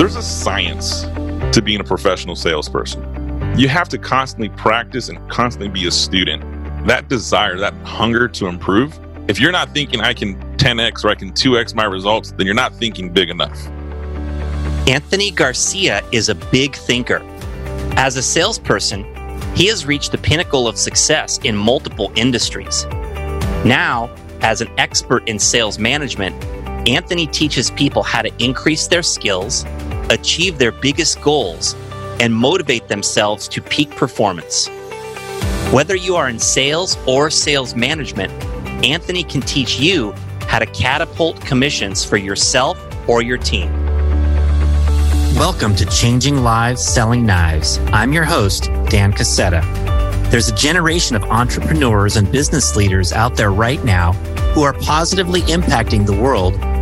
There's a science to being a professional salesperson. You have to constantly practice and constantly be a student. That desire, that hunger to improve, if you're not thinking I can 10x or I can 2x my results, then you're not thinking big enough. Anthony Garcia is a big thinker. As a salesperson, he has reached the pinnacle of success in multiple industries. Now, as an expert in sales management, Anthony teaches people how to increase their skills, achieve their biggest goals, and motivate themselves to peak performance. Whether you are in sales or sales management, Anthony can teach you how to catapult commissions for yourself or your team. Welcome to Changing Lives Selling Knives. I'm your host, Dan Casetta. There's a generation of entrepreneurs and business leaders out there right now who are positively impacting the world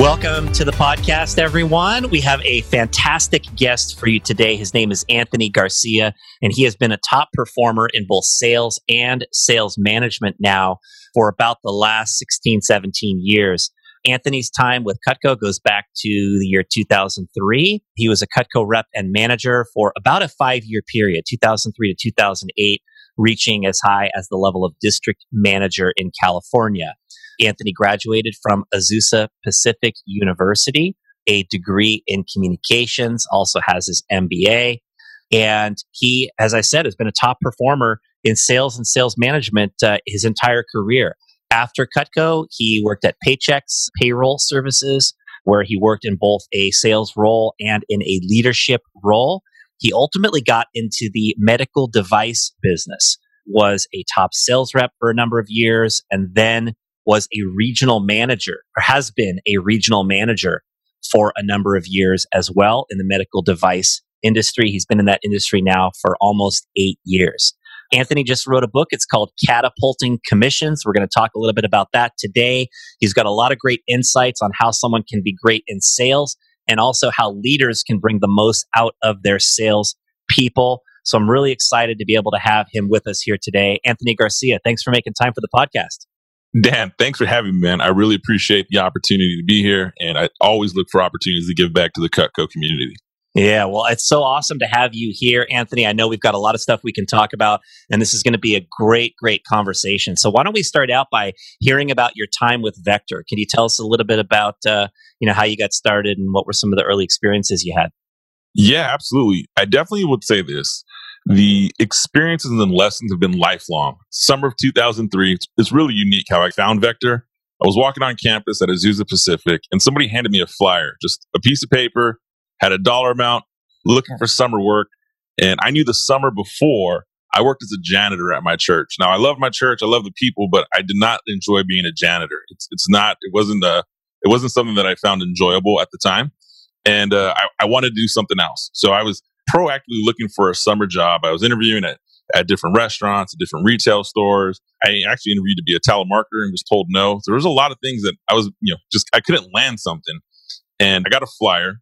Welcome to the podcast, everyone. We have a fantastic guest for you today. His name is Anthony Garcia, and he has been a top performer in both sales and sales management now for about the last 16, 17 years. Anthony's time with Cutco goes back to the year 2003. He was a Cutco rep and manager for about a five year period, 2003 to 2008, reaching as high as the level of district manager in California. Anthony graduated from Azusa Pacific University, a degree in communications, also has his MBA. And he, as I said, has been a top performer in sales and sales management uh, his entire career. After Cutco, he worked at Paychex Payroll Services, where he worked in both a sales role and in a leadership role. He ultimately got into the medical device business, was a top sales rep for a number of years, and then was a regional manager or has been a regional manager for a number of years as well in the medical device industry. He's been in that industry now for almost eight years. Anthony just wrote a book. It's called Catapulting Commissions. We're going to talk a little bit about that today. He's got a lot of great insights on how someone can be great in sales and also how leaders can bring the most out of their sales people. So I'm really excited to be able to have him with us here today. Anthony Garcia, thanks for making time for the podcast. Dan, thanks for having me, man. I really appreciate the opportunity to be here, and I always look for opportunities to give back to the Cutco community. Yeah, well, it's so awesome to have you here, Anthony. I know we've got a lot of stuff we can talk about, and this is going to be a great, great conversation. So, why don't we start out by hearing about your time with Vector? Can you tell us a little bit about, uh, you know, how you got started and what were some of the early experiences you had? Yeah, absolutely. I definitely would say this the experiences and lessons have been lifelong. Summer of 2003, it's really unique how I found Vector. I was walking on campus at Azusa Pacific and somebody handed me a flyer, just a piece of paper, had a dollar amount, looking for summer work. And I knew the summer before I worked as a janitor at my church. Now I love my church, I love the people, but I did not enjoy being a janitor. It's it's not it wasn't a it wasn't something that I found enjoyable at the time, and uh, I, I wanted to do something else. So I was proactively looking for a summer job. I was interviewing at, at different restaurants, at different retail stores. I actually interviewed to be a telemarketer and was told no. So there was a lot of things that I was, you know, just I couldn't land something. And I got a flyer.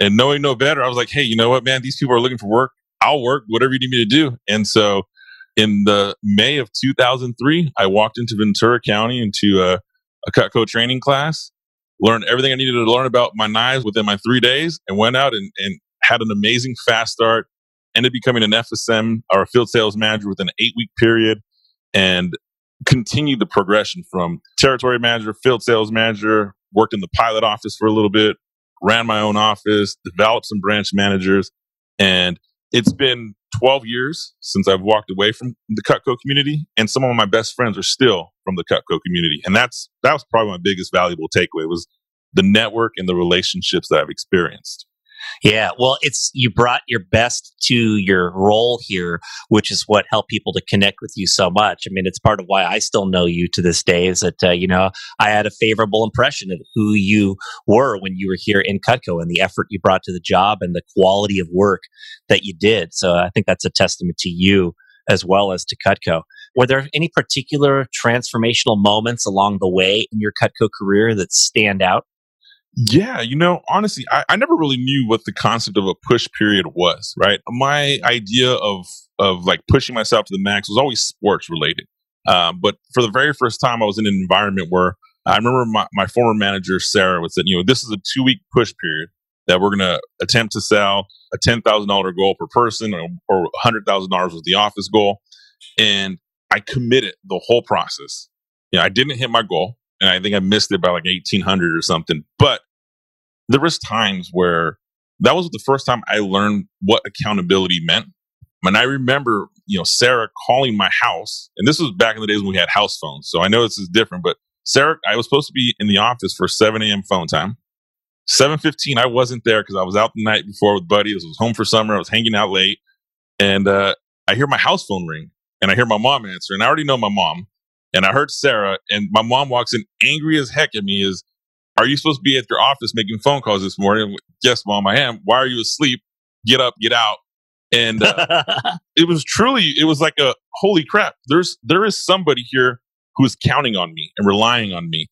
And knowing no better, I was like, hey, you know what, man? These people are looking for work. I'll work whatever you need me to do. And so in the May of 2003, I walked into Ventura County into a, a Cutco training class, learned everything I needed to learn about my knives within my three days, and went out and, and had an amazing fast start, ended becoming an FSM or a field sales manager within an eight week period, and continued the progression from territory manager, field sales manager, worked in the pilot office for a little bit, ran my own office, developed some branch managers, and it's been 12 years since I've walked away from the Cutco community, and some of my best friends are still from the Cutco community. And that's that was probably my biggest valuable takeaway was the network and the relationships that I've experienced. Yeah, well, it's you brought your best to your role here, which is what helped people to connect with you so much. I mean, it's part of why I still know you to this day. Is that uh, you know I had a favorable impression of who you were when you were here in Cutco and the effort you brought to the job and the quality of work that you did. So I think that's a testament to you as well as to Cutco. Were there any particular transformational moments along the way in your Cutco career that stand out? Yeah, you know, honestly, I, I never really knew what the concept of a push period was, right? My idea of of like pushing myself to the max was always sports related. Um, but for the very first time, I was in an environment where I remember my, my former manager, Sarah, would say, you know, this is a two week push period that we're going to attempt to sell a $10,000 goal per person or, or $100,000 was the office goal. And I committed the whole process. You know, I didn't hit my goal and I think I missed it by like 1800 or something. But there was times where that was the first time I learned what accountability meant. And I remember, you know, Sarah calling my house, and this was back in the days when we had house phones. So I know this is different, but Sarah, I was supposed to be in the office for 7 a.m. phone time. 7:15, I wasn't there because I was out the night before with buddies. I was home for summer. I was hanging out late, and uh, I hear my house phone ring, and I hear my mom answer, and I already know my mom. And I heard Sarah, and my mom walks in angry as heck at me. Is are you supposed to be at your office making phone calls this morning? Yes, mom, I am. Why are you asleep? Get up, get out. And uh, it was truly, it was like a holy crap. There's there is somebody here who is counting on me and relying on me.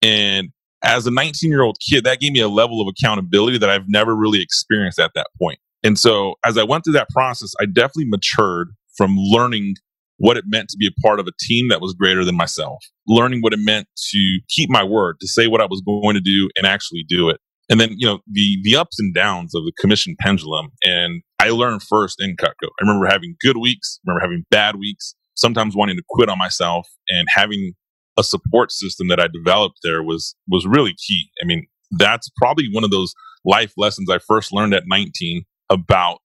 And as a 19 year old kid, that gave me a level of accountability that I've never really experienced at that point. And so as I went through that process, I definitely matured from learning what it meant to be a part of a team that was greater than myself, learning what it meant to keep my word, to say what I was going to do and actually do it. And then, you know, the the ups and downs of the commission pendulum. And I learned first in Cutco. I remember having good weeks, remember having bad weeks, sometimes wanting to quit on myself and having a support system that I developed there was was really key. I mean, that's probably one of those life lessons I first learned at 19 about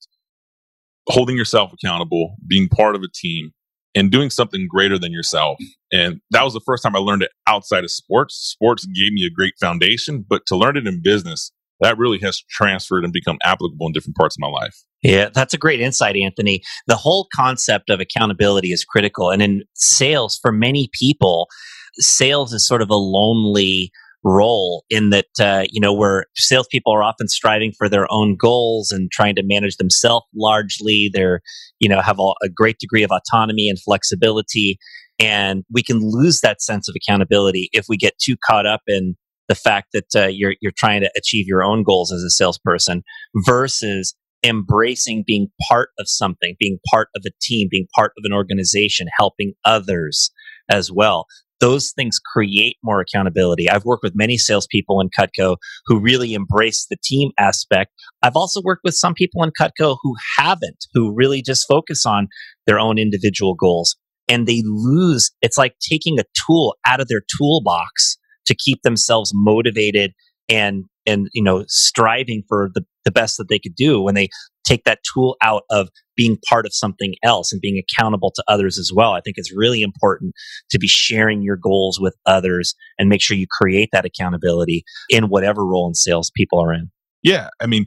holding yourself accountable, being part of a team, and doing something greater than yourself. And that was the first time I learned it outside of sports. Sports gave me a great foundation, but to learn it in business, that really has transferred and become applicable in different parts of my life. Yeah, that's a great insight, Anthony. The whole concept of accountability is critical. And in sales, for many people, sales is sort of a lonely role in that uh, you know where salespeople are often striving for their own goals and trying to manage themselves largely. They're you know have a, a great degree of autonomy and flexibility, and we can lose that sense of accountability if we get too caught up in the fact that uh, you're you're trying to achieve your own goals as a salesperson versus embracing being part of something, being part of a team, being part of an organization, helping others as well those things create more accountability. I've worked with many salespeople in Cutco who really embrace the team aspect. I've also worked with some people in Cutco who haven't, who really just focus on their own individual goals. And they lose, it's like taking a tool out of their toolbox to keep themselves motivated and and you know striving for the, the best that they could do when they take that tool out of being part of something else and being accountable to others as well. I think it's really important to be sharing your goals with others and make sure you create that accountability in whatever role in sales people are in. Yeah, I mean,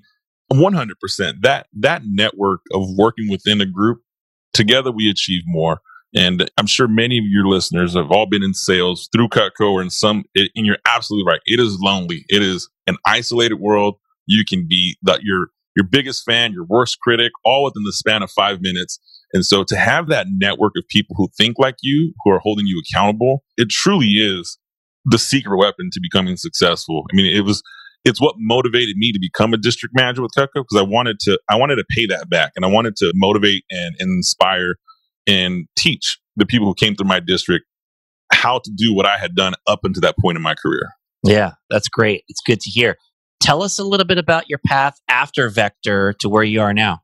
100%. That that network of working within a group, together we achieve more. And I'm sure many of your listeners have all been in sales through Cutco or in some, and you're absolutely right. It is lonely. It is an isolated world. You can be that your your biggest fan, your worst critic, all within the span of five minutes. And so to have that network of people who think like you, who are holding you accountable, it truly is the secret weapon to becoming successful. I mean, it was, it's what motivated me to become a district manager with Cutco because I wanted to, I wanted to pay that back and I wanted to motivate and, and inspire and teach the people who came through my district how to do what I had done up until that point in my career. Yeah, that's great. It's good to hear. Tell us a little bit about your path after Vector to where you are now.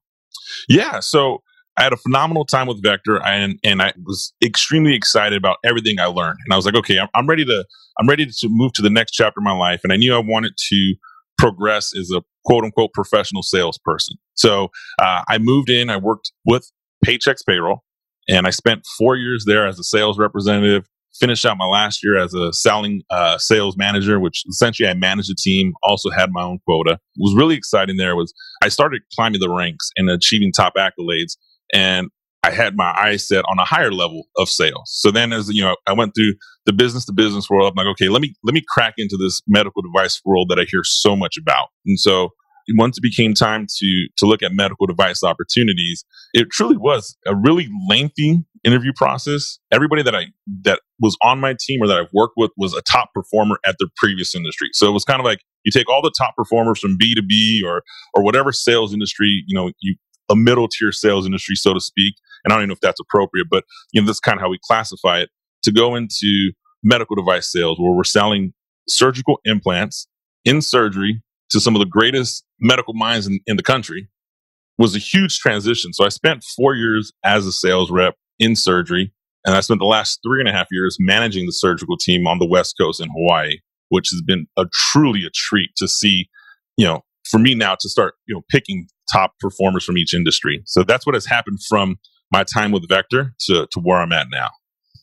Yeah, so I had a phenomenal time with Vector, and and I was extremely excited about everything I learned. And I was like, okay, I'm, I'm ready to I'm ready to move to the next chapter of my life. And I knew I wanted to progress as a quote unquote professional salesperson. So uh, I moved in, I worked with Paychex Payroll, and I spent four years there as a sales representative. Finished out my last year as a selling uh, sales manager, which essentially I managed a team, also had my own quota. What was really exciting there was I started climbing the ranks and achieving top accolades. And I had my eyes set on a higher level of sales. So then as you know, I went through the business to business world. I'm like, okay, let me let me crack into this medical device world that I hear so much about. And so once it became time to to look at medical device opportunities, it truly was a really lengthy interview process. Everybody that I that was on my team or that I've worked with was a top performer at their previous industry. So it was kind of like you take all the top performers from B2B or or whatever sales industry, you know, you a middle tier sales industry, so to speak, and I don't even know if that's appropriate, but you know, this is kind of how we classify it to go into medical device sales where we're selling surgical implants in surgery to some of the greatest medical minds in, in the country was a huge transition. So I spent four years as a sales rep in surgery, and I spent the last three and a half years managing the surgical team on the West Coast in Hawaii, which has been a truly a treat to see, you know, for me now to start, you know, picking top performers from each industry. So that's what has happened from my time with Vector to, to where I'm at now.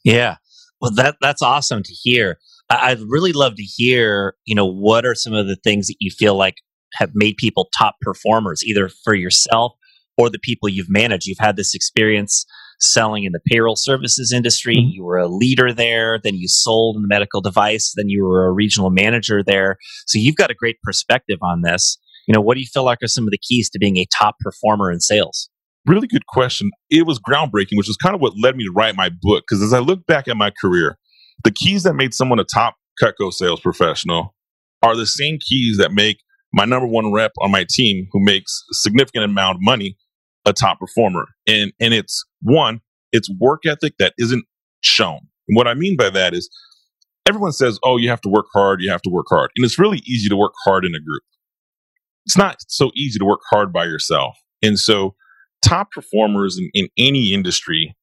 Yeah. Well, that that's awesome to hear. I'd really love to hear, you know, what are some of the things that you feel like have made people top performers, either for yourself or the people you've managed. You've had this experience selling in the payroll services industry. Mm-hmm. You were a leader there, then you sold in the medical device, then you were a regional manager there. So you've got a great perspective on this. You know, what do you feel like are some of the keys to being a top performer in sales? really good question. It was groundbreaking, which is kind of what led me to write my book. Because as I look back at my career, the keys that made someone a top Cutco sales professional are the same keys that make my number one rep on my team, who makes a significant amount of money, a top performer. And and it's one, it's work ethic that isn't shown. And what I mean by that is everyone says, "Oh, you have to work hard, you have to work hard," and it's really easy to work hard in a group. It's not so easy to work hard by yourself. And so top performers in, in any industry,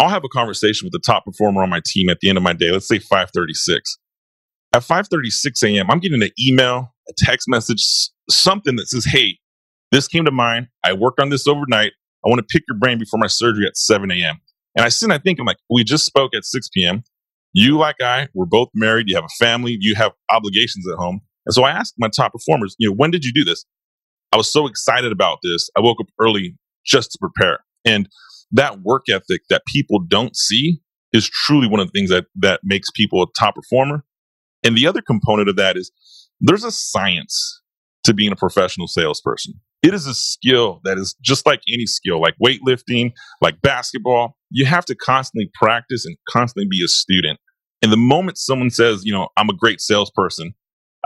I'll have a conversation with the top performer on my team at the end of my day. Let's say 536. At 5:36 a.m., I'm getting an email, a text message, something that says, "Hey, this came to mind. I worked on this overnight. I want to pick your brain before my surgery at 7 a.m." And I sit and I think, I'm like, we just spoke at 6 p.m. You, like I, we're both married. You have a family. You have obligations at home. And so I asked my top performers, you know, when did you do this? I was so excited about this. I woke up early just to prepare. And that work ethic that people don't see is truly one of the things that, that makes people a top performer. And the other component of that is there's a science to being a professional salesperson. It is a skill that is just like any skill, like weightlifting, like basketball. You have to constantly practice and constantly be a student. And the moment someone says, you know, I'm a great salesperson,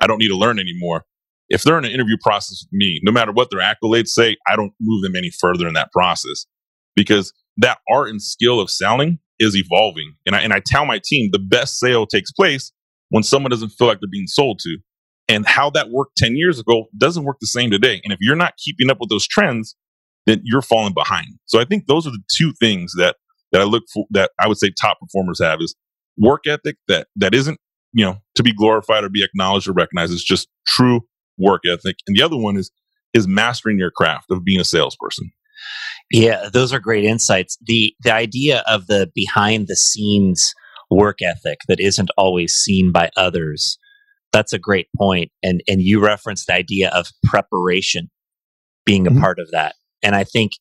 I don't need to learn anymore, if they're in an interview process with me, no matter what their accolades say, I don't move them any further in that process because that art and skill of selling is evolving. And I, and I tell my team the best sale takes place when someone doesn't feel like they're being sold to. And how that worked 10 years ago doesn't work the same today. And if you're not keeping up with those trends, then you're falling behind. So I think those are the two things that, that I look for, that I would say top performers have is work ethic that, that isn't, you know, to be glorified or be acknowledged or recognized. It's just true work ethic. And the other one is is mastering your craft of being a salesperson. Yeah, those are great insights. The the idea of the behind the scenes work ethic that isn't always seen by others. That's a great point. And and you referenced the idea of preparation being a mm-hmm. part of that. And I think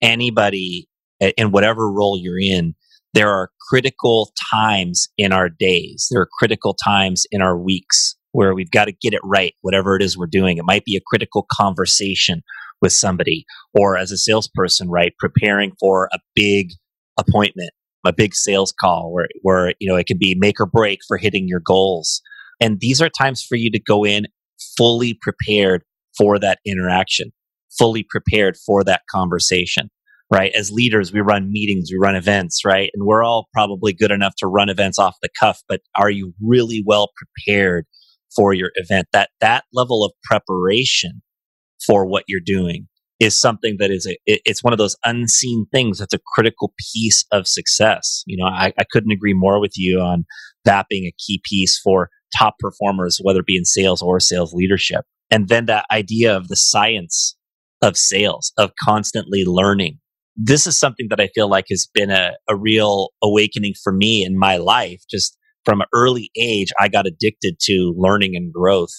anybody in whatever role you're in, there are critical times in our days. There are critical times in our weeks where we've got to get it right, whatever it is we're doing. It might be a critical conversation with somebody, or as a salesperson, right, preparing for a big appointment, a big sales call where, where, you know, it can be make or break for hitting your goals. And these are times for you to go in fully prepared for that interaction, fully prepared for that conversation right? As leaders, we run meetings, we run events, right? And we're all probably good enough to run events off the cuff, but are you really well prepared for your event. That that level of preparation for what you're doing is something that is a it, it's one of those unseen things that's a critical piece of success. You know, I, I couldn't agree more with you on that being a key piece for top performers, whether it be in sales or sales leadership. And then that idea of the science of sales, of constantly learning. This is something that I feel like has been a, a real awakening for me in my life. Just from an early age, I got addicted to learning and growth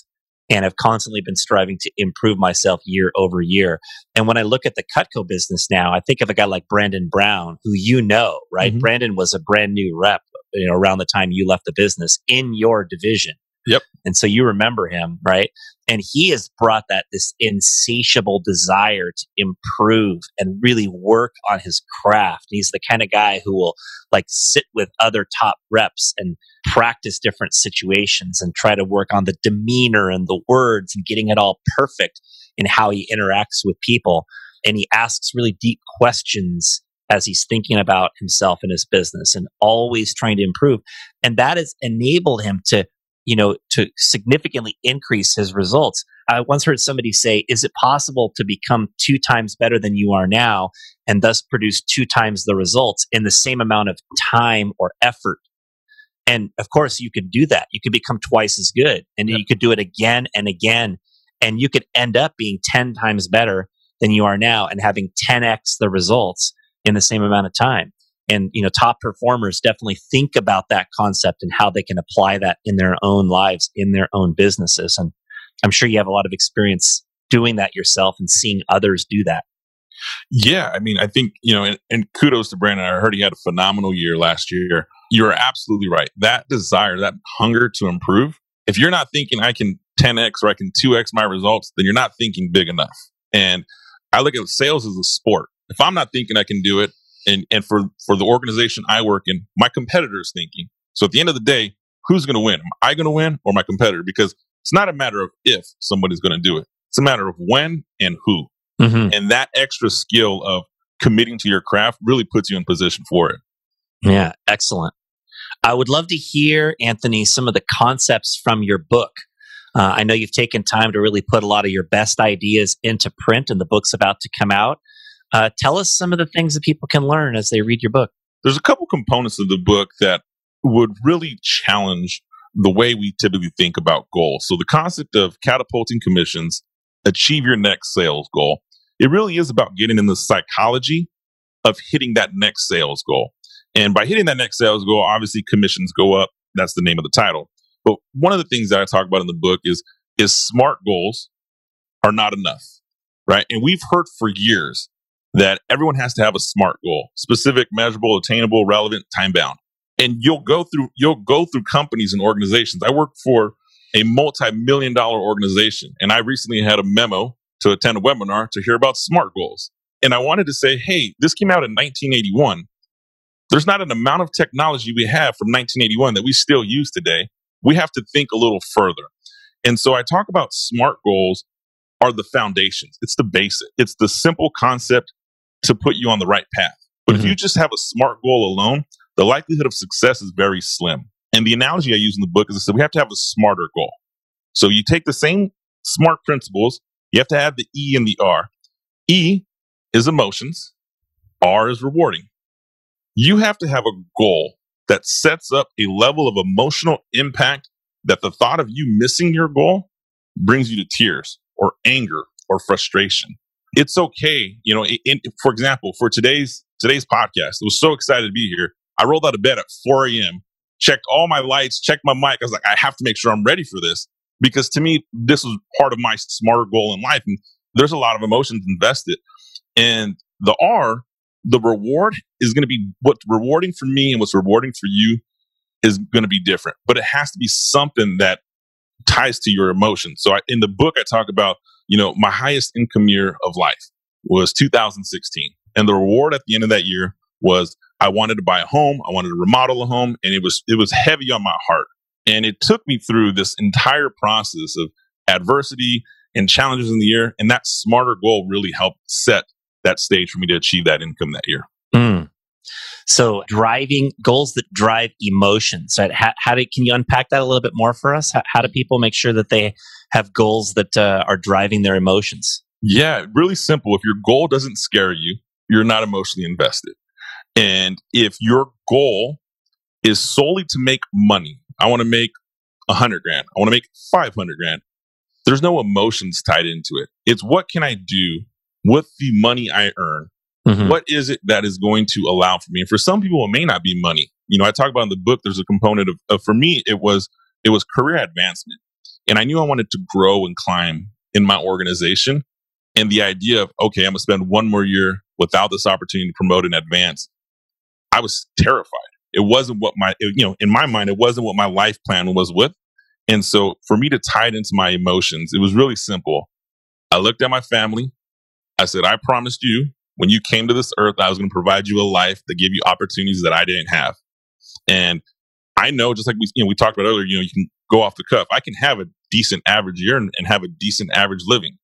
and have constantly been striving to improve myself year over year. And when I look at the Cutco business now, I think of a guy like Brandon Brown, who you know, right? Mm-hmm. Brandon was a brand new rep, you know, around the time you left the business in your division. Yep. And so you remember him, right? And he has brought that this insatiable desire to improve and really work on his craft. He's the kind of guy who will like sit with other top reps and practice different situations and try to work on the demeanor and the words and getting it all perfect in how he interacts with people. And he asks really deep questions as he's thinking about himself and his business and always trying to improve. And that has enabled him to you know, to significantly increase his results. I once heard somebody say, is it possible to become two times better than you are now and thus produce two times the results in the same amount of time or effort? And of course, you could do that. You could become twice as good and yep. you could do it again and again. And you could end up being 10 times better than you are now and having 10x the results in the same amount of time and you know top performers definitely think about that concept and how they can apply that in their own lives in their own businesses and i'm sure you have a lot of experience doing that yourself and seeing others do that. Yeah i mean i think you know and, and kudos to brandon i heard he had a phenomenal year last year. You're absolutely right that desire that hunger to improve if you're not thinking i can 10x or i can 2x my results then you're not thinking big enough. And i look at sales as a sport. If i'm not thinking i can do it and and for for the organization I work in, my competitors thinking. So at the end of the day, who's going to win? Am I going to win or my competitor? Because it's not a matter of if somebody's going to do it. It's a matter of when and who. Mm-hmm. And that extra skill of committing to your craft really puts you in position for it. Yeah, excellent. I would love to hear, Anthony, some of the concepts from your book. Uh, I know you've taken time to really put a lot of your best ideas into print, and the book's about to come out. Uh, tell us some of the things that people can learn as they read your book. There's a couple components of the book that would really challenge the way we typically think about goals. So the concept of catapulting commissions, achieve your next sales goal. It really is about getting in the psychology of hitting that next sales goal. And by hitting that next sales goal, obviously commissions go up. That's the name of the title. But one of the things that I talk about in the book is is smart goals are not enough, right? And we've heard for years that everyone has to have a SMART goal, specific, measurable, attainable, relevant, time bound. And you'll go through, you'll go through companies and organizations. I work for a multi-million dollar organization and I recently had a memo to attend a webinar to hear about SMART goals. And I wanted to say, hey, this came out in 1981. There's not an amount of technology we have from 1981 that we still use today. We have to think a little further. And so I talk about SMART goals are the foundations. It's the basic. It's the simple concept to put you on the right path. But mm-hmm. if you just have a smart goal alone, the likelihood of success is very slim. And the analogy I use in the book is I said we have to have a smarter goal. So you take the same smart principles, you have to add the E and the R. E is emotions, R is rewarding. You have to have a goal that sets up a level of emotional impact that the thought of you missing your goal brings you to tears or anger or frustration it's okay. You know, in, for example, for today's today's podcast, I was so excited to be here. I rolled out of bed at 4 a.m., checked all my lights, checked my mic. I was like, I have to make sure I'm ready for this because to me, this was part of my smarter goal in life. And there's a lot of emotions invested. And the R, the reward is going to be what's rewarding for me and what's rewarding for you is going to be different. But it has to be something that ties to your emotions. So I, in the book, I talk about you know, my highest income year of life was 2016. And the reward at the end of that year was I wanted to buy a home, I wanted to remodel a home, and it was it was heavy on my heart. And it took me through this entire process of adversity and challenges in the year. And that smarter goal really helped set that stage for me to achieve that income that year. Mm. So driving goals that drive emotions. Right? How, how do, can you unpack that a little bit more for us? How, how do people make sure that they have goals that uh, are driving their emotions? Yeah, really simple. If your goal doesn't scare you, you're not emotionally invested. And if your goal is solely to make money, I want to make a hundred grand, I want to make 500 grand, there's no emotions tied into it. It's what can I do with the money I earn? Mm-hmm. What is it that is going to allow for me? And for some people, it may not be money. You know, I talk about in the book, there's a component of, of for me, it was, it was career advancement. And I knew I wanted to grow and climb in my organization. And the idea of, okay, I'm going to spend one more year without this opportunity to promote and advance. I was terrified. It wasn't what my, you know, in my mind, it wasn't what my life plan was with. And so for me to tie it into my emotions, it was really simple. I looked at my family. I said, I promised you when you came to this earth, I was going to provide you a life that gave you opportunities that I didn't have. And I know, just like we, you know, we talked about earlier, you know, you can go off the cuff. I can have a decent average year and, and have a decent average living,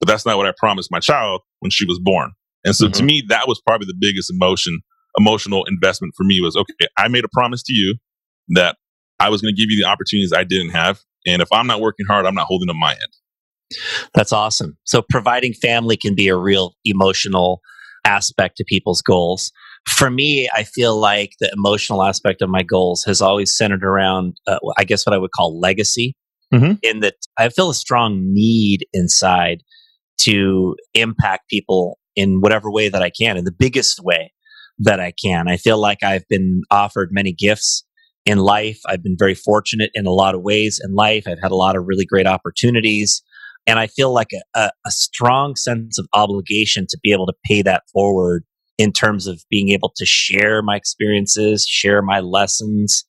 but that's not what I promised my child when she was born. And so mm-hmm. to me, that was probably the biggest emotion, emotional investment for me was, okay, I made a promise to you that I was going to give you the opportunities I didn't have. And if I'm not working hard, I'm not holding up my end. That's awesome. So providing family can be a real emotional aspect to people's goals. For me, I feel like the emotional aspect of my goals has always centered around, uh, I guess, what I would call legacy. Mm-hmm. In that, I feel a strong need inside to impact people in whatever way that I can, in the biggest way that I can. I feel like I've been offered many gifts in life. I've been very fortunate in a lot of ways in life. I've had a lot of really great opportunities. And I feel like a, a, a, strong sense of obligation to be able to pay that forward in terms of being able to share my experiences, share my lessons,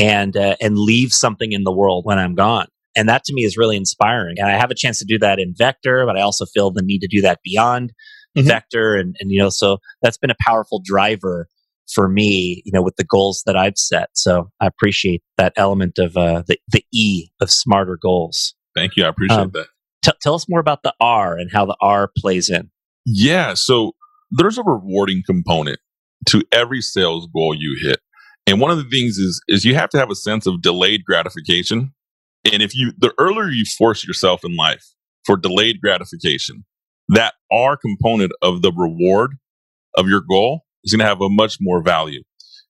and uh, and leave something in the world when I'm gone. And that to me is really inspiring. And I have a chance to do that in Vector, but I also feel the need to do that beyond mm-hmm. Vector. And, and, you know, so that's been a powerful driver for me, you know, with the goals that I've set. So I appreciate that element of uh, the, the E of smarter goals. Thank you. I appreciate um, that. T- tell us more about the R and how the R plays in. Yeah. So there's a rewarding component to every sales goal you hit. And one of the things is, is you have to have a sense of delayed gratification. And if you, the earlier you force yourself in life for delayed gratification, that R component of the reward of your goal is going to have a much more value.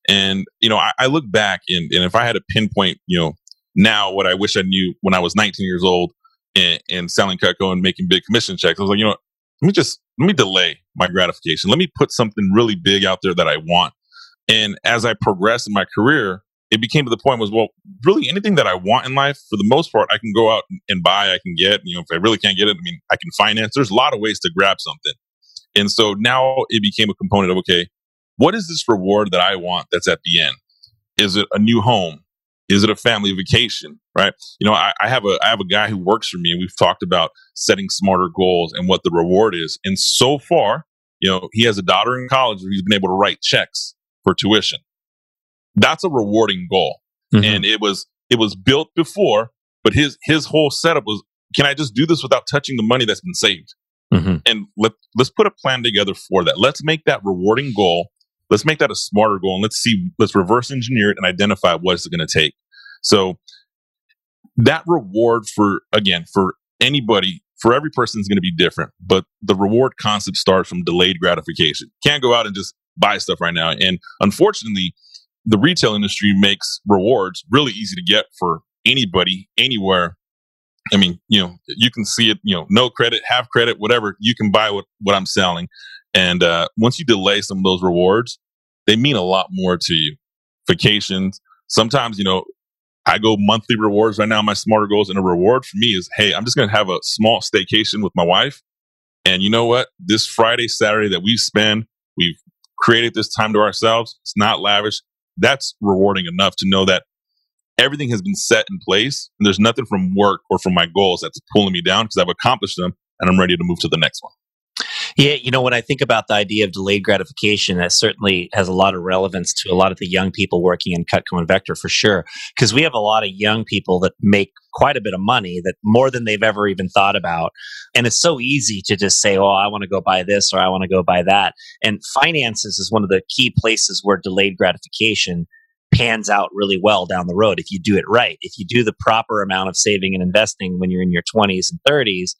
And, you know, I, I look back and, and if I had to pinpoint, you know, now what I wish I knew when I was 19 years old and, and selling Cutco and making big commission checks, I was like, you know, let me just, let me delay my gratification. Let me put something really big out there that I want. And as I progressed in my career, it became to the point was, well, really anything that I want in life, for the most part, I can go out and buy, I can get, you know, if I really can't get it, I mean, I can finance. There's a lot of ways to grab something. And so now it became a component of, okay, what is this reward that I want that's at the end? Is it a new home? Is it a family vacation? Right? You know, I, I have a I have a guy who works for me, and we've talked about setting smarter goals and what the reward is. And so far, you know, he has a daughter in college where he's been able to write checks for tuition. That's a rewarding goal, mm-hmm. and it was it was built before, but his his whole setup was: Can I just do this without touching the money that's been saved? Mm-hmm. And let let's put a plan together for that. Let's make that rewarding goal let's make that a smarter goal and let's see, let's reverse engineer it and identify what it's going to take. So that reward for, again, for anybody, for every person is going to be different, but the reward concept starts from delayed gratification. Can't go out and just buy stuff right now. And unfortunately, the retail industry makes rewards really easy to get for anybody, anywhere. I mean, you know, you can see it, you know, no credit, have credit, whatever, you can buy what, what I'm selling. And uh, once you delay some of those rewards, they mean a lot more to you. Vacations. Sometimes, you know, I go monthly rewards right now. My smarter goals and a reward for me is, hey, I'm just going to have a small staycation with my wife. And you know what? This Friday, Saturday that we spend, we've created this time to ourselves. It's not lavish. That's rewarding enough to know that everything has been set in place and there's nothing from work or from my goals that's pulling me down because I've accomplished them and I'm ready to move to the next one. Yeah, you know, when I think about the idea of delayed gratification, that certainly has a lot of relevance to a lot of the young people working in Cutco and Vector for sure. Because we have a lot of young people that make quite a bit of money, that more than they've ever even thought about. And it's so easy to just say, oh, I want to go buy this or I want to go buy that. And finances is one of the key places where delayed gratification pans out really well down the road if you do it right. If you do the proper amount of saving and investing when you're in your 20s and 30s,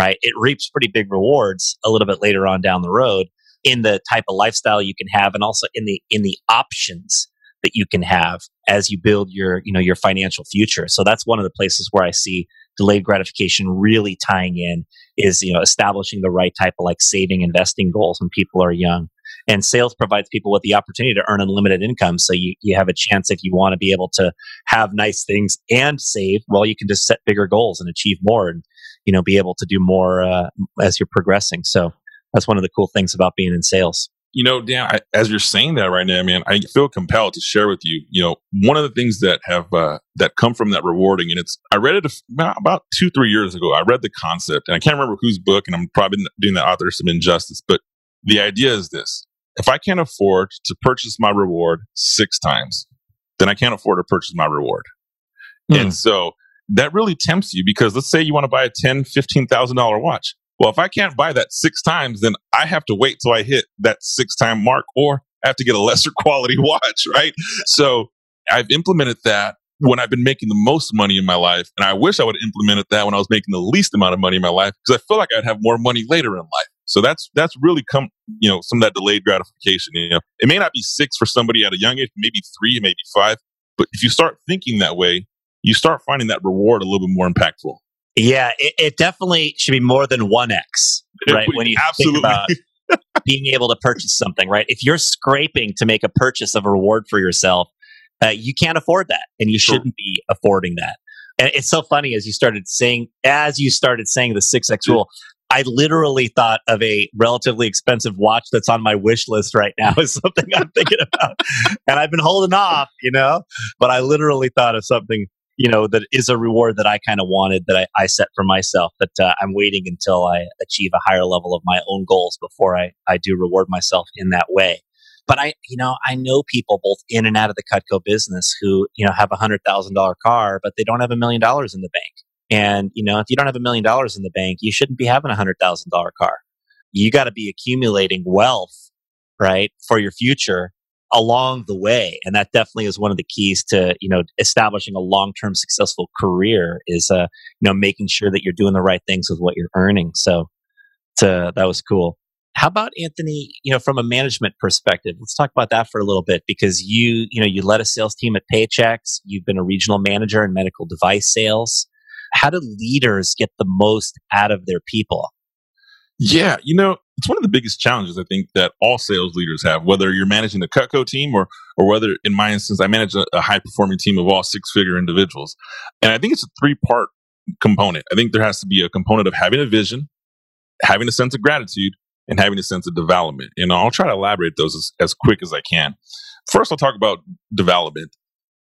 right? It reaps pretty big rewards a little bit later on down the road in the type of lifestyle you can have and also in the in the options that you can have as you build your you know your financial future so that's one of the places where i see delayed gratification really tying in is you know establishing the right type of like saving investing goals when people are young and sales provides people with the opportunity to earn unlimited income so you, you have a chance if you want to be able to have nice things and save well you can just set bigger goals and achieve more and you know be able to do more uh, as you're progressing so that's one of the cool things about being in sales you know, Dan, I, as you're saying that right now, man, I feel compelled to share with you. You know, one of the things that have uh, that come from that rewarding, and it's I read it about two, three years ago. I read the concept, and I can't remember whose book, and I'm probably doing the author some injustice. But the idea is this: if I can't afford to purchase my reward six times, then I can't afford to purchase my reward. Mm. And so that really tempts you because let's say you want to buy a ten, fifteen thousand dollar watch. Well, if I can't buy that six times, then I have to wait till I hit that six time mark or I have to get a lesser quality watch, right? So I've implemented that when I've been making the most money in my life. And I wish I would have implemented that when I was making the least amount of money in my life because I feel like I'd have more money later in life. So that's that's really come, you know, some of that delayed gratification. You know, it may not be six for somebody at a young age, maybe three, maybe five. But if you start thinking that way, you start finding that reward a little bit more impactful. Yeah, it, it definitely should be more than 1x, right? when you absolutely. think about being able to purchase something, right? If you're scraping to make a purchase of a reward for yourself, uh, you can't afford that and you sure. shouldn't be affording that. And it's so funny as you started saying, as you started saying the 6x rule, I literally thought of a relatively expensive watch that's on my wish list right now is something I'm thinking about. and I've been holding off, you know, but I literally thought of something you know, that is a reward that I kind of wanted that I, I, set for myself. That uh, I'm waiting until I achieve a higher level of my own goals before I, I do reward myself in that way. But I, you know, I know people both in and out of the Cutco business who, you know, have a hundred thousand dollar car, but they don't have a million dollars in the bank. And, you know, if you don't have a million dollars in the bank, you shouldn't be having a hundred thousand dollar car. You got to be accumulating wealth, right, for your future along the way. And that definitely is one of the keys to you know establishing a long-term successful career is uh you know making sure that you're doing the right things with what you're earning. So to, that was cool. How about anthony you know from a management perspective let's talk about that for a little bit because you you know you led a sales team at paychex. You've been a regional manager in medical device sales how do leaders get the most out of their people yeah, you know, it's one of the biggest challenges I think that all sales leaders have, whether you're managing the Cutco team or or whether in my instance I manage a, a high performing team of all six figure individuals. And I think it's a three part component. I think there has to be a component of having a vision, having a sense of gratitude, and having a sense of development. And I'll try to elaborate those as, as quick as I can. First, I'll talk about development.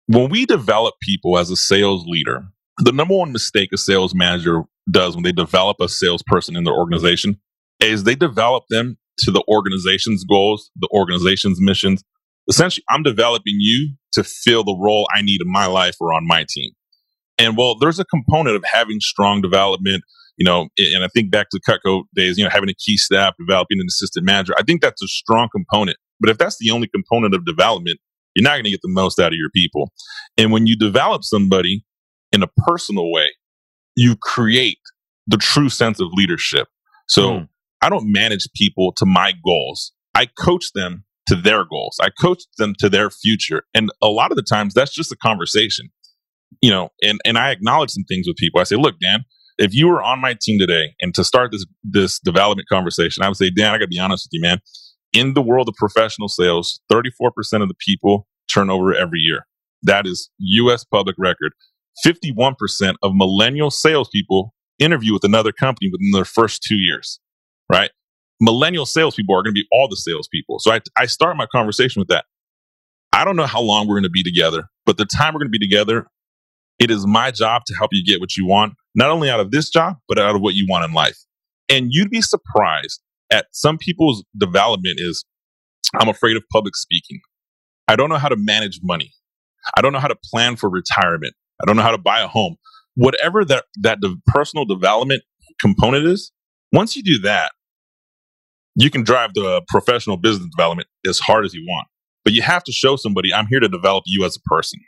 When we develop people as a sales leader, the number one mistake a sales manager does when they develop a salesperson in their organization is they develop them to the organization's goals, the organization's missions. Essentially, I'm developing you to fill the role I need in my life or on my team. And well, there's a component of having strong development, you know, and I think back to Cutco days, you know, having a key staff, developing an assistant manager. I think that's a strong component. But if that's the only component of development, you're not going to get the most out of your people. And when you develop somebody in a personal way, you create the true sense of leadership. So mm. I don't manage people to my goals. I coach them to their goals. I coach them to their future. And a lot of the times that's just a conversation. You know, and, and I acknowledge some things with people. I say, look, Dan, if you were on my team today and to start this this development conversation, I would say, Dan, I gotta be honest with you, man. In the world of professional sales, 34% of the people turn over every year. That is US public record. 51% of millennial salespeople interview with another company within their first two years, right? Millennial salespeople are going to be all the salespeople. So I, I start my conversation with that. I don't know how long we're going to be together, but the time we're going to be together, it is my job to help you get what you want, not only out of this job, but out of what you want in life. And you'd be surprised at some people's development is I'm afraid of public speaking. I don't know how to manage money. I don't know how to plan for retirement. I don't know how to buy a home. Whatever that that the personal development component is, once you do that, you can drive the professional business development as hard as you want. But you have to show somebody, I'm here to develop you as a person.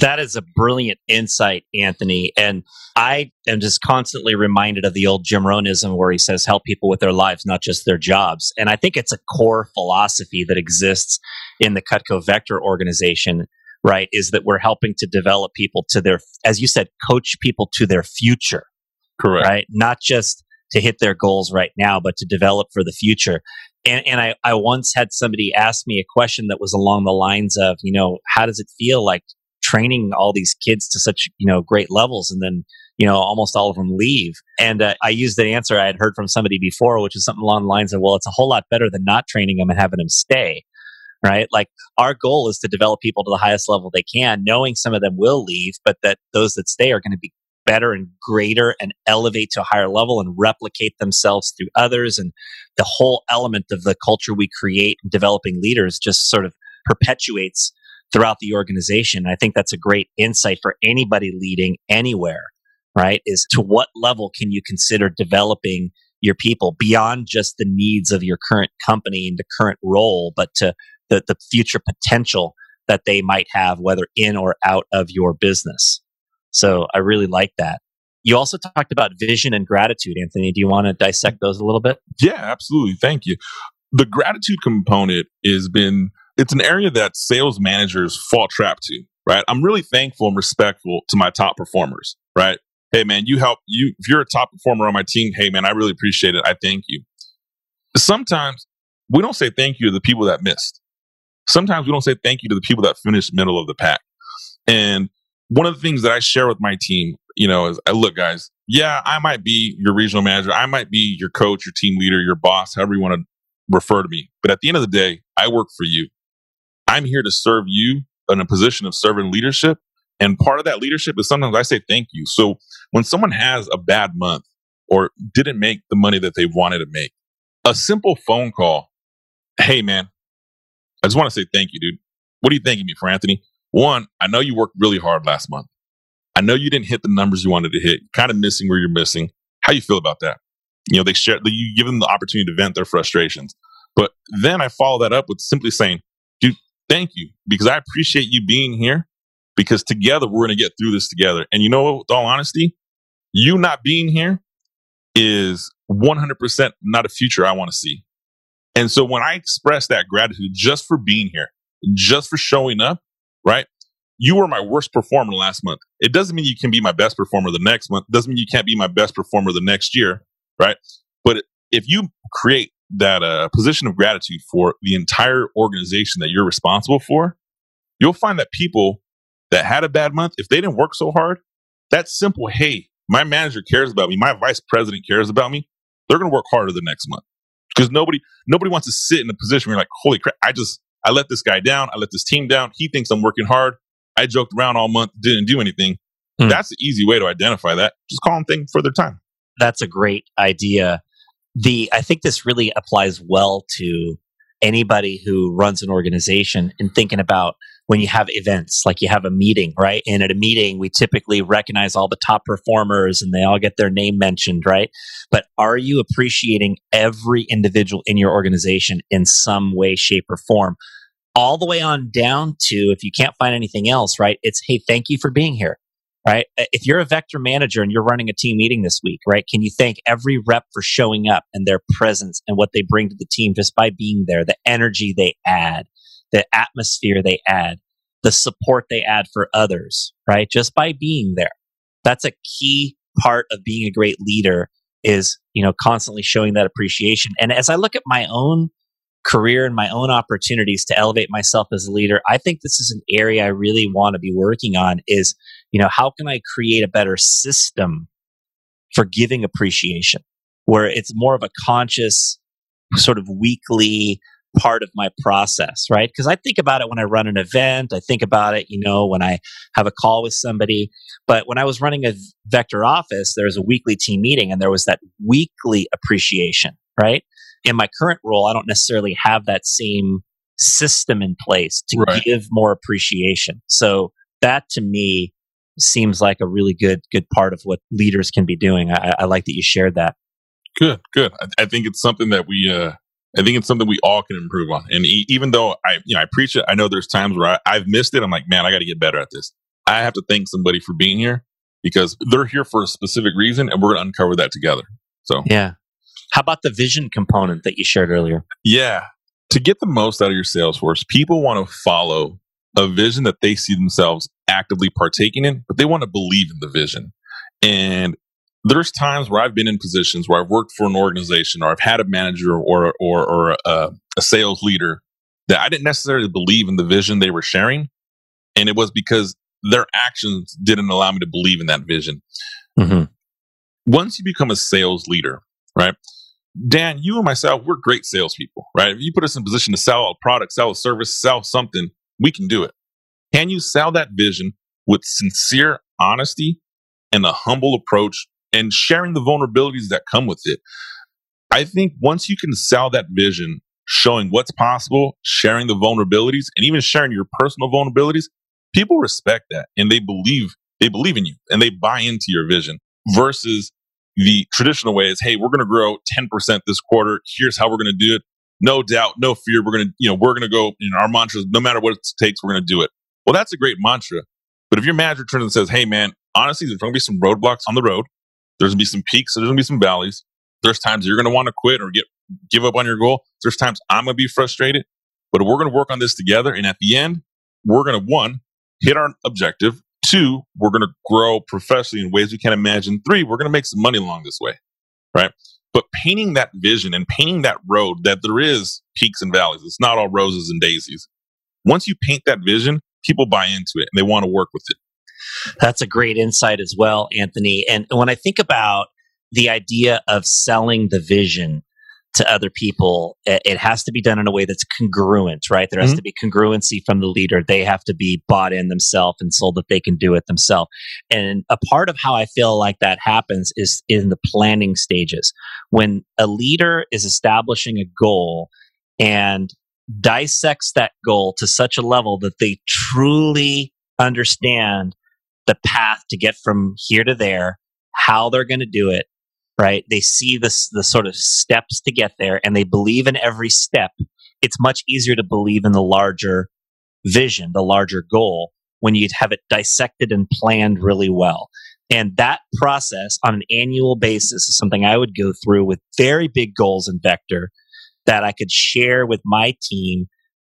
That is a brilliant insight, Anthony. And I am just constantly reminded of the old Jim Rohnism where he says, help people with their lives, not just their jobs. And I think it's a core philosophy that exists in the Cutco Vector organization right, is that we're helping to develop people to their, as you said, coach people to their future. Correct. Right. Not just to hit their goals right now, but to develop for the future. And, and I, I once had somebody ask me a question that was along the lines of, you know, how does it feel like training all these kids to such, you know, great levels and then, you know, almost all of them leave. And uh, I used the answer I had heard from somebody before, which is something along the lines of, well, it's a whole lot better than not training them and having them stay right? Like our goal is to develop people to the highest level they can, knowing some of them will leave, but that those that stay are going to be better and greater and elevate to a higher level and replicate themselves through others. And the whole element of the culture we create in developing leaders just sort of perpetuates throughout the organization. I think that's a great insight for anybody leading anywhere, right? Is to what level can you consider developing your people beyond just the needs of your current company and the current role, but to the, the future potential that they might have, whether in or out of your business. So I really like that. You also talked about vision and gratitude, Anthony. Do you want to dissect those a little bit? Yeah, absolutely. Thank you. The gratitude component has been it's an area that sales managers fall trap to, right? I'm really thankful and respectful to my top performers, right? Hey man, you help you if you're a top performer on my team, hey man, I really appreciate it. I thank you. Sometimes we don't say thank you to the people that missed. Sometimes we don't say thank you to the people that finished middle of the pack. And one of the things that I share with my team, you know, is I look, guys, yeah, I might be your regional manager. I might be your coach, your team leader, your boss, however you want to refer to me. But at the end of the day, I work for you. I'm here to serve you in a position of servant leadership. And part of that leadership is sometimes I say thank you. So when someone has a bad month or didn't make the money that they wanted to make, a simple phone call, hey man, I just want to say thank you, dude. What are you thanking me for, Anthony? One, I know you worked really hard last month. I know you didn't hit the numbers you wanted to hit. kind of missing where you're missing. How you feel about that? You know, they share. You give them the opportunity to vent their frustrations. But then I follow that up with simply saying, "Dude, thank you because I appreciate you being here. Because together we're going to get through this together." And you know what? With all honesty, you not being here is 100% not a future I want to see. And so when I express that gratitude just for being here, just for showing up, right? You were my worst performer last month. It doesn't mean you can be my best performer the next month. It doesn't mean you can't be my best performer the next year, right? But if you create that uh, position of gratitude for the entire organization that you're responsible for, you'll find that people that had a bad month, if they didn't work so hard, that simple, hey, my manager cares about me, my vice president cares about me, they're going to work harder the next month because nobody nobody wants to sit in a position where you're like, holy crap, I just I let this guy down. I let this team down. He thinks I'm working hard. I joked around all month, didn't do anything. Mm. That's the easy way to identify that. Just call them things for their time. That's a great idea. The I think this really applies well to anybody who runs an organization and thinking about when you have events, like you have a meeting, right? And at a meeting, we typically recognize all the top performers and they all get their name mentioned, right? But are you appreciating every individual in your organization in some way, shape, or form? All the way on down to if you can't find anything else, right? It's, hey, thank you for being here right? If you're a vector manager and you're running a team meeting this week, right? Can you thank every rep for showing up and their presence and what they bring to the team just by being there, the energy they add, the atmosphere they add, the support they add for others, right? Just by being there. That's a key part of being a great leader is, you know, constantly showing that appreciation. And as I look at my own career and my own opportunities to elevate myself as a leader, I think this is an area I really want to be working on is, you know, how can I create a better system for giving appreciation where it's more of a conscious sort of weekly part of my process, right? Because I think about it when I run an event, I think about it, you know, when I have a call with somebody. But when I was running a vector office, there was a weekly team meeting and there was that weekly appreciation, right? In my current role, I don't necessarily have that same system in place to right. give more appreciation. So that to me seems like a really good good part of what leaders can be doing. I, I like that you shared that. Good, good. I, I think it's something that we uh I think it's something we all can improve on. And e- even though I, you know, I preach it, I know there's times where I, have missed it. I'm like, man, I got to get better at this. I have to thank somebody for being here because they're here for a specific reason, and we're going to uncover that together. So, yeah. How about the vision component that you shared earlier? Yeah. To get the most out of your sales force, people want to follow a vision that they see themselves actively partaking in, but they want to believe in the vision. And there's times where I've been in positions where I've worked for an organization or I've had a manager or or, or a, a sales leader that I didn't necessarily believe in the vision they were sharing, and it was because their actions didn't allow me to believe in that vision. Mm-hmm. Once you become a sales leader, right? Dan, you and myself, we're great salespeople, right? If you put us in position to sell a product, sell a service, sell something, we can do it. Can you sell that vision with sincere honesty and a humble approach and sharing the vulnerabilities that come with it? I think once you can sell that vision, showing what's possible, sharing the vulnerabilities, and even sharing your personal vulnerabilities, people respect that and they believe they believe in you and they buy into your vision versus the traditional way is, hey, we're going to grow 10% this quarter. Here's how we're going to do it. No doubt, no fear. We're going to, you know, we're going to go, you know, our mantra is no matter what it takes, we're going to do it. Well, that's a great mantra. But if your manager turns and says, hey, man, honestly, there's going to be some roadblocks on the road. There's to be some peaks. There's going to be some valleys. There's times you're to want to quit or get, give up on your goal. There's times I'm to be frustrated, but we're to work on this together. And at the end, we're to, one, hit our objective. Two, we're to grow professionally in ways we can't imagine. Three, we're to make some money along this way, right? But painting that vision and painting that road that there is peaks and valleys. It's not all roses and daisies. Once you paint that vision, people buy into it and they want to work with it. That's a great insight as well, Anthony. And when I think about the idea of selling the vision, to other people, it has to be done in a way that's congruent, right? There has mm-hmm. to be congruency from the leader. They have to be bought in themselves and sold that they can do it themselves. And a part of how I feel like that happens is in the planning stages. When a leader is establishing a goal and dissects that goal to such a level that they truly understand the path to get from here to there, how they're going to do it, right? They see the, the sort of steps to get there and they believe in every step. It's much easier to believe in the larger vision, the larger goal, when you have it dissected and planned really well. And that process on an annual basis is something I would go through with very big goals in Vector that I could share with my team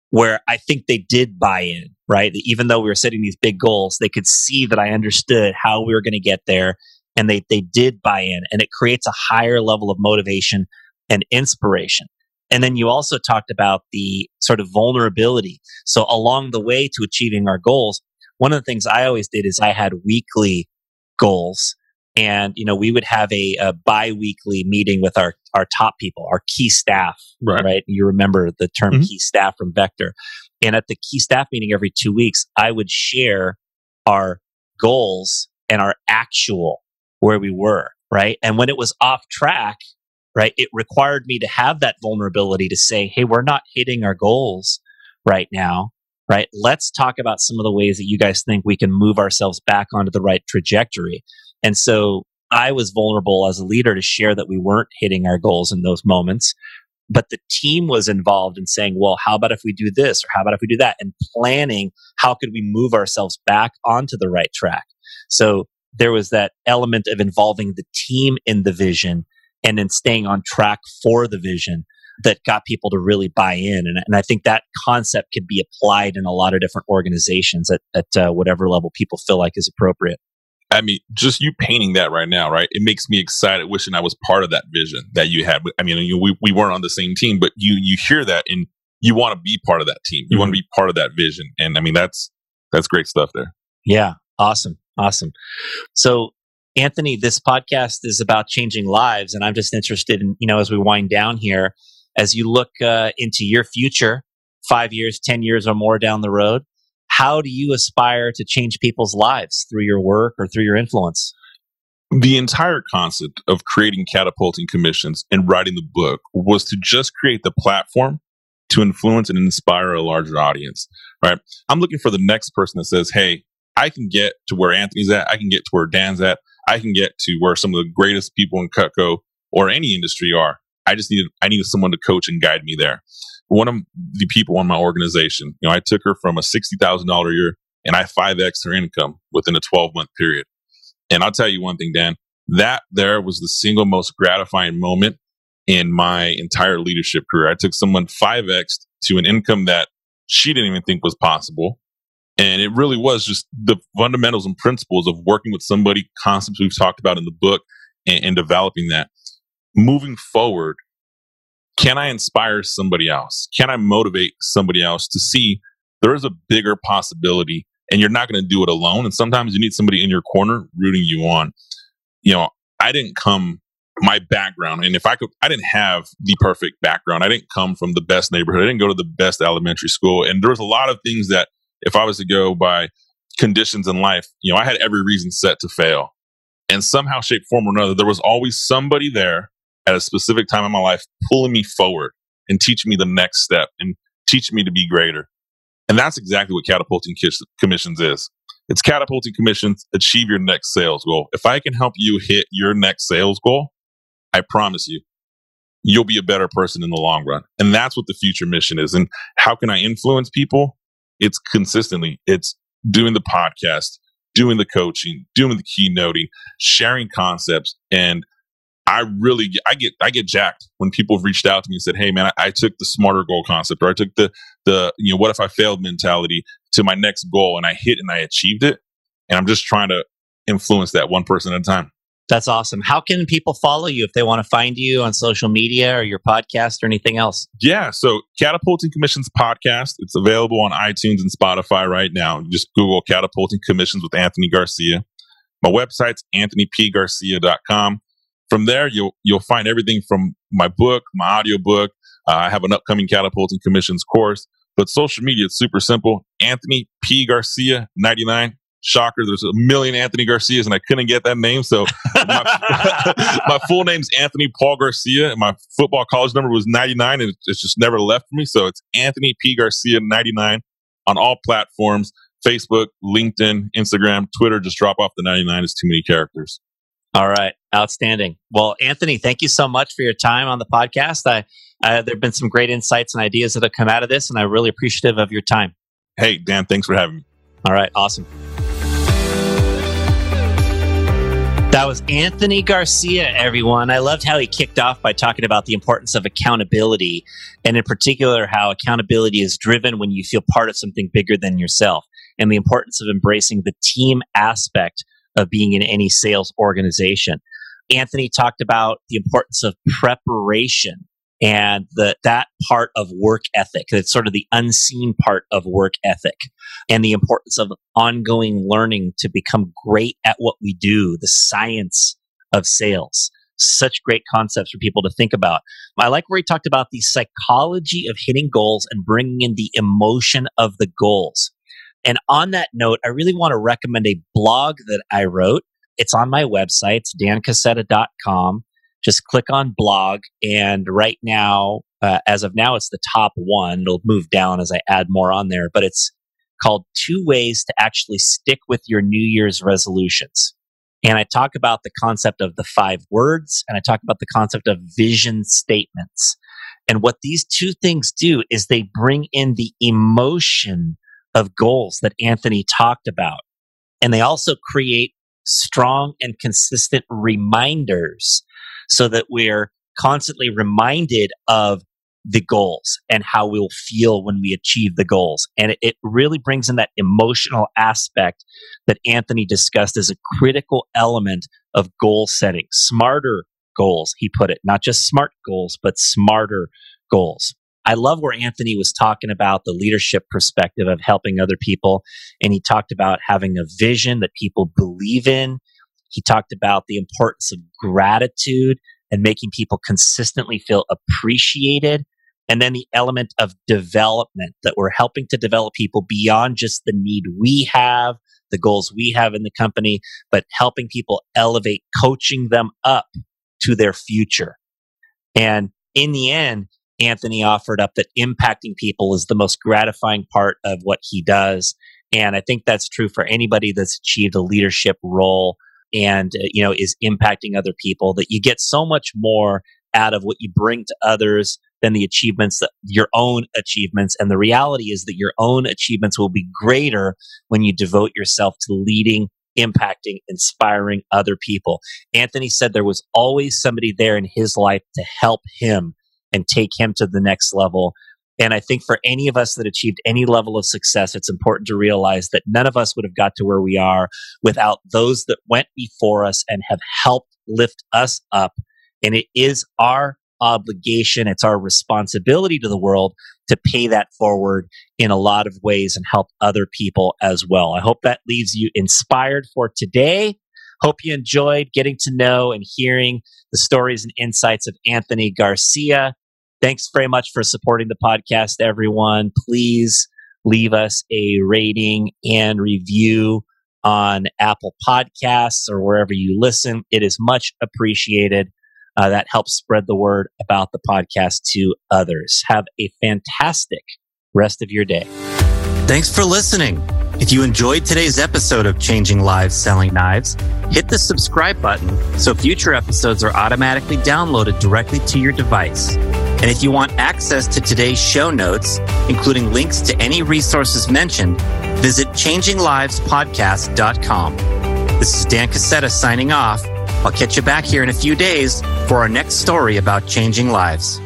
where I think they did buy in, right? Even though we were setting these big goals, they could see that I understood how we were going to get there and they, they did buy in and it creates a higher level of motivation and inspiration. And then you also talked about the sort of vulnerability. So along the way to achieving our goals, one of the things I always did is I had weekly goals and you know we would have a, a bi-weekly meeting with our our top people our key staff right, right? you remember the term mm-hmm. key staff from vector and at the key staff meeting every two weeks i would share our goals and our actual where we were, right? And when it was off track, right, it required me to have that vulnerability to say, hey, we're not hitting our goals right now, right? Let's talk about some of the ways that you guys think we can move ourselves back onto the right trajectory. And so I was vulnerable as a leader to share that we weren't hitting our goals in those moments. But the team was involved in saying, well, how about if we do this or how about if we do that? And planning how could we move ourselves back onto the right track? So there was that element of involving the team in the vision and then staying on track for the vision that got people to really buy in. And, and I think that concept could be applied in a lot of different organizations at, at uh, whatever level people feel like is appropriate. I mean, just you painting that right now, right? It makes me excited, wishing I was part of that vision that you had. I mean, you, we, we weren't on the same team, but you you hear that and you want to be part of that team. You mm-hmm. want to be part of that vision, and I mean that's that's great stuff there. Yeah, awesome. Awesome. So, Anthony, this podcast is about changing lives, and I'm just interested in, you know, as we wind down here, as you look uh, into your future, five years, 10 years or more down the road, how do you aspire to change people's lives through your work or through your influence? The entire concept of creating catapulting commissions and writing the book was to just create the platform to influence and inspire a larger audience, right? I'm looking for the next person that says, Hey, I can get to where Anthony's at. I can get to where Dan's at. I can get to where some of the greatest people in Cutco or any industry are. I just needed, I needed someone to coach and guide me there. One of the people in my organization, you know, I took her from a $60,000 a year and I 5X her income within a 12 month period. And I'll tell you one thing, Dan, that there was the single most gratifying moment in my entire leadership career. I took someone 5X to an income that she didn't even think was possible And it really was just the fundamentals and principles of working with somebody, concepts we've talked about in the book, and, and developing that. Moving forward, can I inspire somebody else? Can I motivate somebody else to see there is a bigger possibility and you're not going to do it alone? And sometimes you need somebody in your corner rooting you on. You know, I didn't come my background and if i could i didn't have the perfect background i didn't come from the best neighborhood i didn't go to the best elementary school and there was a lot of things that if i was to go by conditions in life you know i had every reason set to fail and somehow shape form or another there was always somebody there at a specific time in my life pulling me forward and teaching me the next step and teaching me to be greater and that's exactly what catapulting commissions is it's catapulting commissions achieve your next sales goal if i can help you hit your next sales goal I promise you, you'll be a better person in the long run. And that's what the future mission is. And how can I influence people? It's consistently, it's doing the podcast, doing the coaching, doing the keynoting, sharing concepts. And I really, I get, I get jacked when people have reached out to me and said, Hey man, I, I took the smarter goal concept or I took the, the, you know, what if I failed mentality to my next goal and I hit and I achieved it. And I'm just trying to influence that one person at a time. That's awesome. How can people follow you if they want to find you on social media or your podcast or anything else? Yeah. So Catapulting Commissions podcast, it's available on iTunes and Spotify right now. Just Google Catapulting Commissions with Anthony Garcia. My website's anthonypgarcia.com. From there, you'll, you'll find everything from my book, my audiobook. Uh, I have an upcoming Catapulting Commissions course. But social media, it's super simple. Anthony P. Garcia 99 shocker. There's a million Anthony Garcias, and I couldn't get that name. So my, my, full name's Anthony Paul Garcia, and my football college number was 99, and it's just never left me. So it's Anthony P Garcia 99 on all platforms: Facebook, LinkedIn, Instagram, Twitter. Just drop off the 99 is too many characters. All right, outstanding. Well, Anthony, thank you so much for your time on the podcast. I uh, there have been some great insights and ideas that have come out of this, and I'm really appreciative of your time. Hey, Dan, thanks for having me. All right, awesome. That was Anthony Garcia, everyone. I loved how he kicked off by talking about the importance of accountability, and in particular, how accountability is driven when you feel part of something bigger than yourself, and the importance of embracing the team aspect of being in any sales organization. Anthony talked about the importance of preparation and the, that part of work ethic. It's sort of the unseen part of work ethic and the importance of ongoing learning to become great at what we do, the science of sales. Such great concepts for people to think about. I like where he talked about the psychology of hitting goals and bringing in the emotion of the goals. And on that note, I really want to recommend a blog that I wrote. It's on my website, it's dancasetta.com just click on blog. And right now, uh, as of now, it's the top one. It'll move down as I add more on there, but it's called Two Ways to Actually Stick with Your New Year's Resolutions. And I talk about the concept of the five words and I talk about the concept of vision statements. And what these two things do is they bring in the emotion of goals that Anthony talked about. And they also create strong and consistent reminders so that we're constantly reminded of the goals and how we'll feel when we achieve the goals. And it, it, really brings in that emotional aspect that Anthony discussed as a critical element of goal setting. Smarter goals, he put it, not just smart goals, but smarter goals. I love where Anthony was talking about the leadership perspective of helping other people. And he talked about having a vision that people believe in he talked about the importance of gratitude and making people consistently feel appreciated. And then the element of development that we're helping to develop people beyond just the need we have, the goals we have in the company, but helping people elevate, coaching them up to their future. And in the end, Anthony offered up that impacting people is the most gratifying part of what he does. And I think that's true for anybody that's achieved a leadership role and uh, you know is impacting other people that you get so much more out of what you bring to others than the achievements that your own achievements and the reality is that your own achievements will be greater when you devote yourself to leading impacting inspiring other people anthony said there was always somebody there in his life to help him and take him to the next level And I think for any of us that achieved any level of success, it's important to realize that none of us would have got to where we are without those that went before us and have helped lift us up. And it is our obligation, it's our responsibility to the world to pay that forward in a lot of ways and help other people as well. I hope that leaves you inspired for today. Hope you enjoyed getting to know and hearing the stories and insights of Anthony Garcia. Thanks very much for supporting the podcast, everyone. Please leave us a rating and review on Apple Podcasts or wherever you listen. It is much appreciated. Uh, that helps spread the word about the podcast to others. Have a fantastic rest of your day. Thanks for listening. If you enjoyed today's episode of Changing Lives Selling Knives, hit the subscribe button so future episodes are automatically downloaded directly to your device. And if you want access to today's show notes, including links to any resources mentioned, visit changinglivespodcast.com. This is Dan Casetta signing off. I'll catch you back here in a few days for our next story about changing lives.